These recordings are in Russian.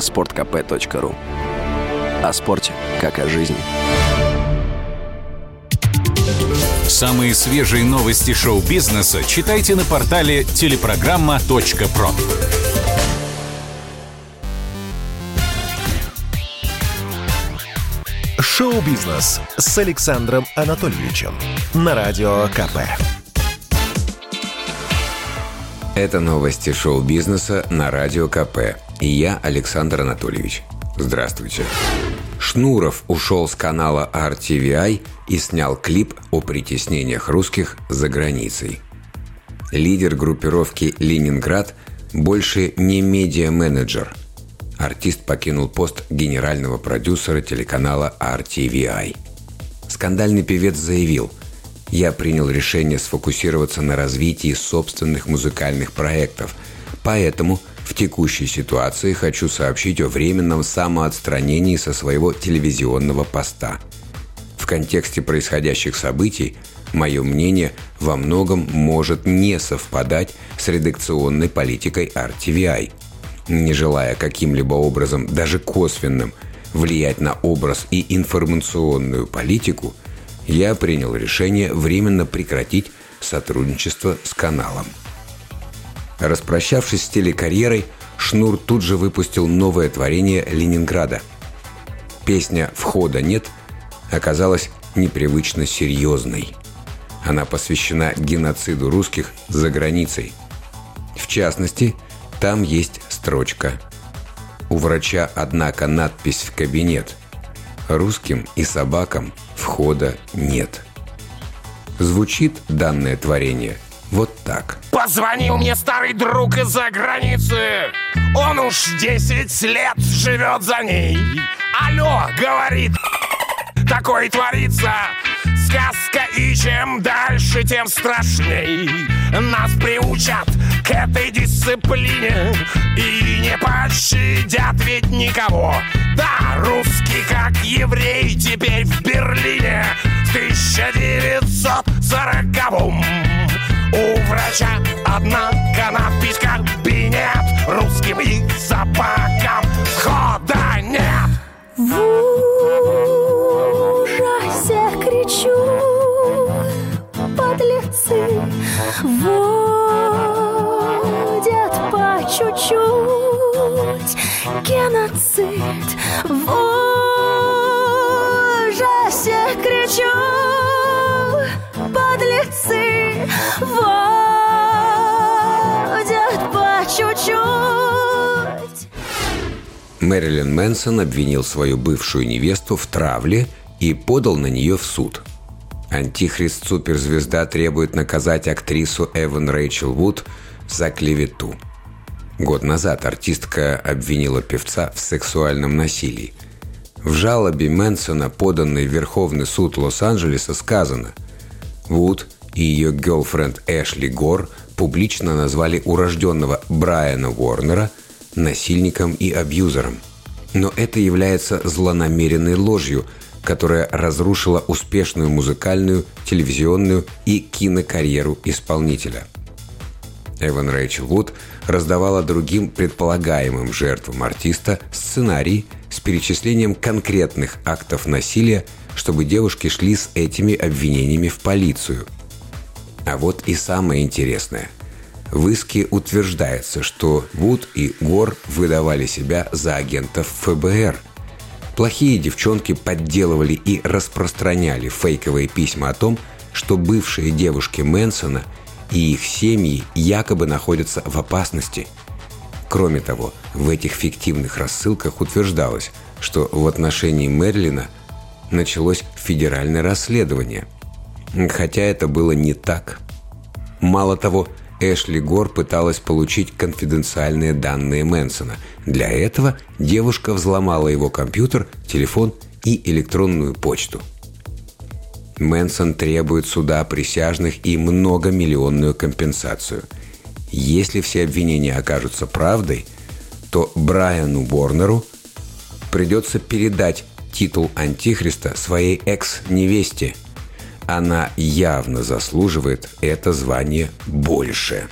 sportkp.ru О спорте, как о жизни. Самые свежие новости шоу-бизнеса читайте на портале телепрограмма.про. Шоу-бизнес с Александром Анатольевичем на Радио КП. Это новости шоу-бизнеса на Радио КП. И я, Александр Анатольевич. Здравствуйте. Шнуров ушел с канала RTVI и снял клип о притеснениях русских за границей. Лидер группировки «Ленинград» больше не медиа-менеджер. Артист покинул пост генерального продюсера телеканала RTVI. Скандальный певец заявил – я принял решение сфокусироваться на развитии собственных музыкальных проектов. Поэтому в текущей ситуации хочу сообщить о временном самоотстранении со своего телевизионного поста. В контексте происходящих событий мое мнение во многом может не совпадать с редакционной политикой RTVI. Не желая каким-либо образом, даже косвенным, влиять на образ и информационную политику – я принял решение временно прекратить сотрудничество с каналом. Распрощавшись с телекарьерой, Шнур тут же выпустил новое творение Ленинграда. Песня «Входа нет» оказалась непривычно серьезной. Она посвящена геноциду русских за границей. В частности, там есть строчка. У врача, однако, надпись в кабинет. Русским и собакам входа нет. Звучит данное творение вот так. Позвонил мне старый друг из-за границы. Он уж 10 лет живет за ней. Алло, говорит, такое творится. Сказка, и чем дальше, тем страшней. Нас приучат к этой дисциплине И не пощадят ведь никого Да, русский как еврей теперь в Берлине В 1940-м у врача, однако, надпись «Кабинет» Русским и собакам. Входа нет. В ужасе кричу Подлецы Водят по чуть-чуть Геноцид. В ужасе кричу Подлецы Водят Мэрилин Мэнсон обвинил свою бывшую невесту в травле и подал на нее в суд. Антихрист-суперзвезда требует наказать актрису Эван Рэйчел Вуд за клевету. Год назад артистка обвинила певца в сексуальном насилии. В жалобе Мэнсона, поданной в Верховный суд Лос-Анджелеса, сказано Вуд и ее гелфренд Эшли Гор публично назвали урожденного Брайана Уорнера насильником и абьюзером. Но это является злонамеренной ложью, которая разрушила успешную музыкальную, телевизионную и кинокарьеру исполнителя. Эван Рэйчел Вуд раздавала другим предполагаемым жертвам артиста сценарий с перечислением конкретных актов насилия, чтобы девушки шли с этими обвинениями в полицию. А вот и самое интересное. В иске утверждается, что Вуд и Гор выдавали себя за агентов ФБР – Плохие девчонки подделывали и распространяли фейковые письма о том, что бывшие девушки Мэнсона и их семьи якобы находятся в опасности. Кроме того, в этих фиктивных рассылках утверждалось, что в отношении Мерлина началось федеральное расследование. Хотя это было не так. Мало того, Эшли Гор пыталась получить конфиденциальные данные Мэнсона. Для этого девушка взломала его компьютер, телефон и электронную почту. Мэнсон требует суда присяжных и многомиллионную компенсацию. Если все обвинения окажутся правдой, то Брайану Борнеру придется передать титул Антихриста своей экс-невесте – она явно заслуживает это звание больше.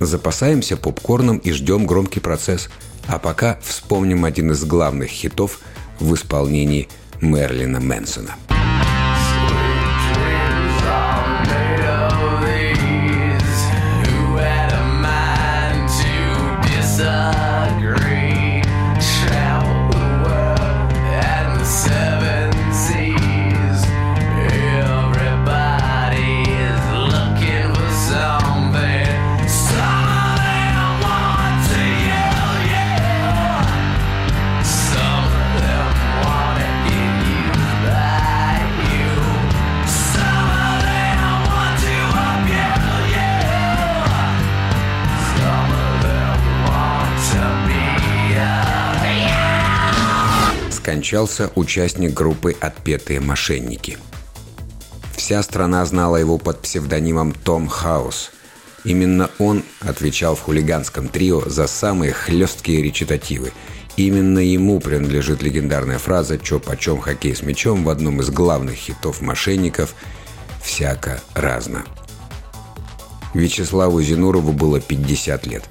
Запасаемся попкорном и ждем громкий процесс. А пока вспомним один из главных хитов в исполнении Мерлина Мэнсона. Скончался участник группы «Отпетые мошенники». Вся страна знала его под псевдонимом Том Хаус. Именно он отвечал в хулиганском трио за самые хлесткие речитативы. Именно ему принадлежит легендарная фраза «Чё почем хоккей с мячом» в одном из главных хитов мошенников «Всяко разно». Вячеславу Зинурову было 50 лет.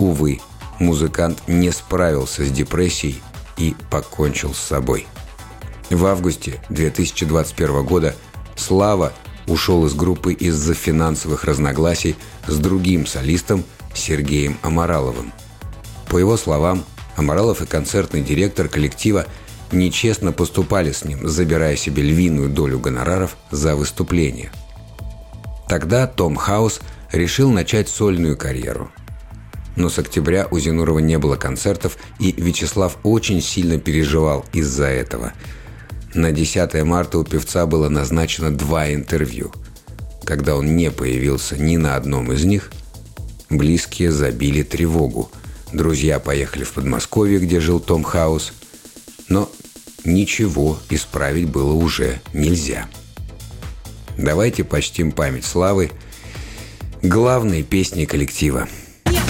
Увы, музыкант не справился с депрессией и покончил с собой. В августе 2021 года Слава ушел из группы из-за финансовых разногласий с другим солистом Сергеем Амараловым. По его словам, Амаралов и концертный директор коллектива нечестно поступали с ним, забирая себе львиную долю гонораров за выступление. Тогда Том Хаус решил начать сольную карьеру – но с октября у Зинурова не было концертов, и Вячеслав очень сильно переживал из-за этого. На 10 марта у певца было назначено два интервью. Когда он не появился ни на одном из них, близкие забили тревогу. Друзья поехали в Подмосковье, где жил Том Хаус, но ничего исправить было уже нельзя. Давайте почтим память славы главной песни коллектива –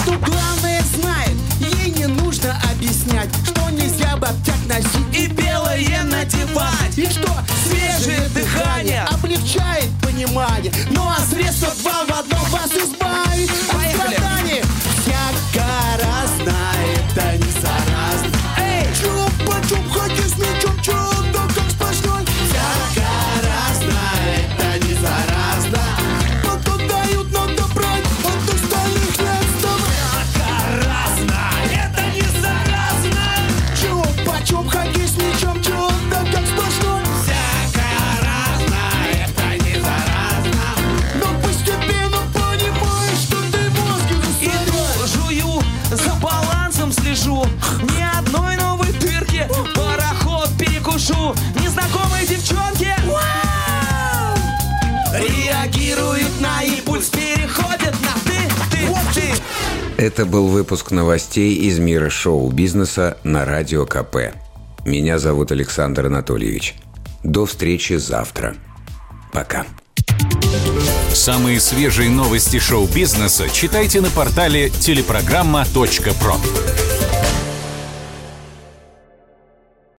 кто главное знает, ей не нужно объяснять, что нельзя бабтяк носить и белое надевать. И что свежее дыхание облегчает понимание. Ну а средства два в одном вас избавит от страданий. Душу незнакомые девчонки Реагируют на импульс, переходят на ты, ты, ты Это был выпуск новостей из мира шоу-бизнеса на Радио КП. Меня зовут Александр Анатольевич. До встречи завтра. Пока. Самые свежие новости шоу-бизнеса читайте на портале телепрограмма.про.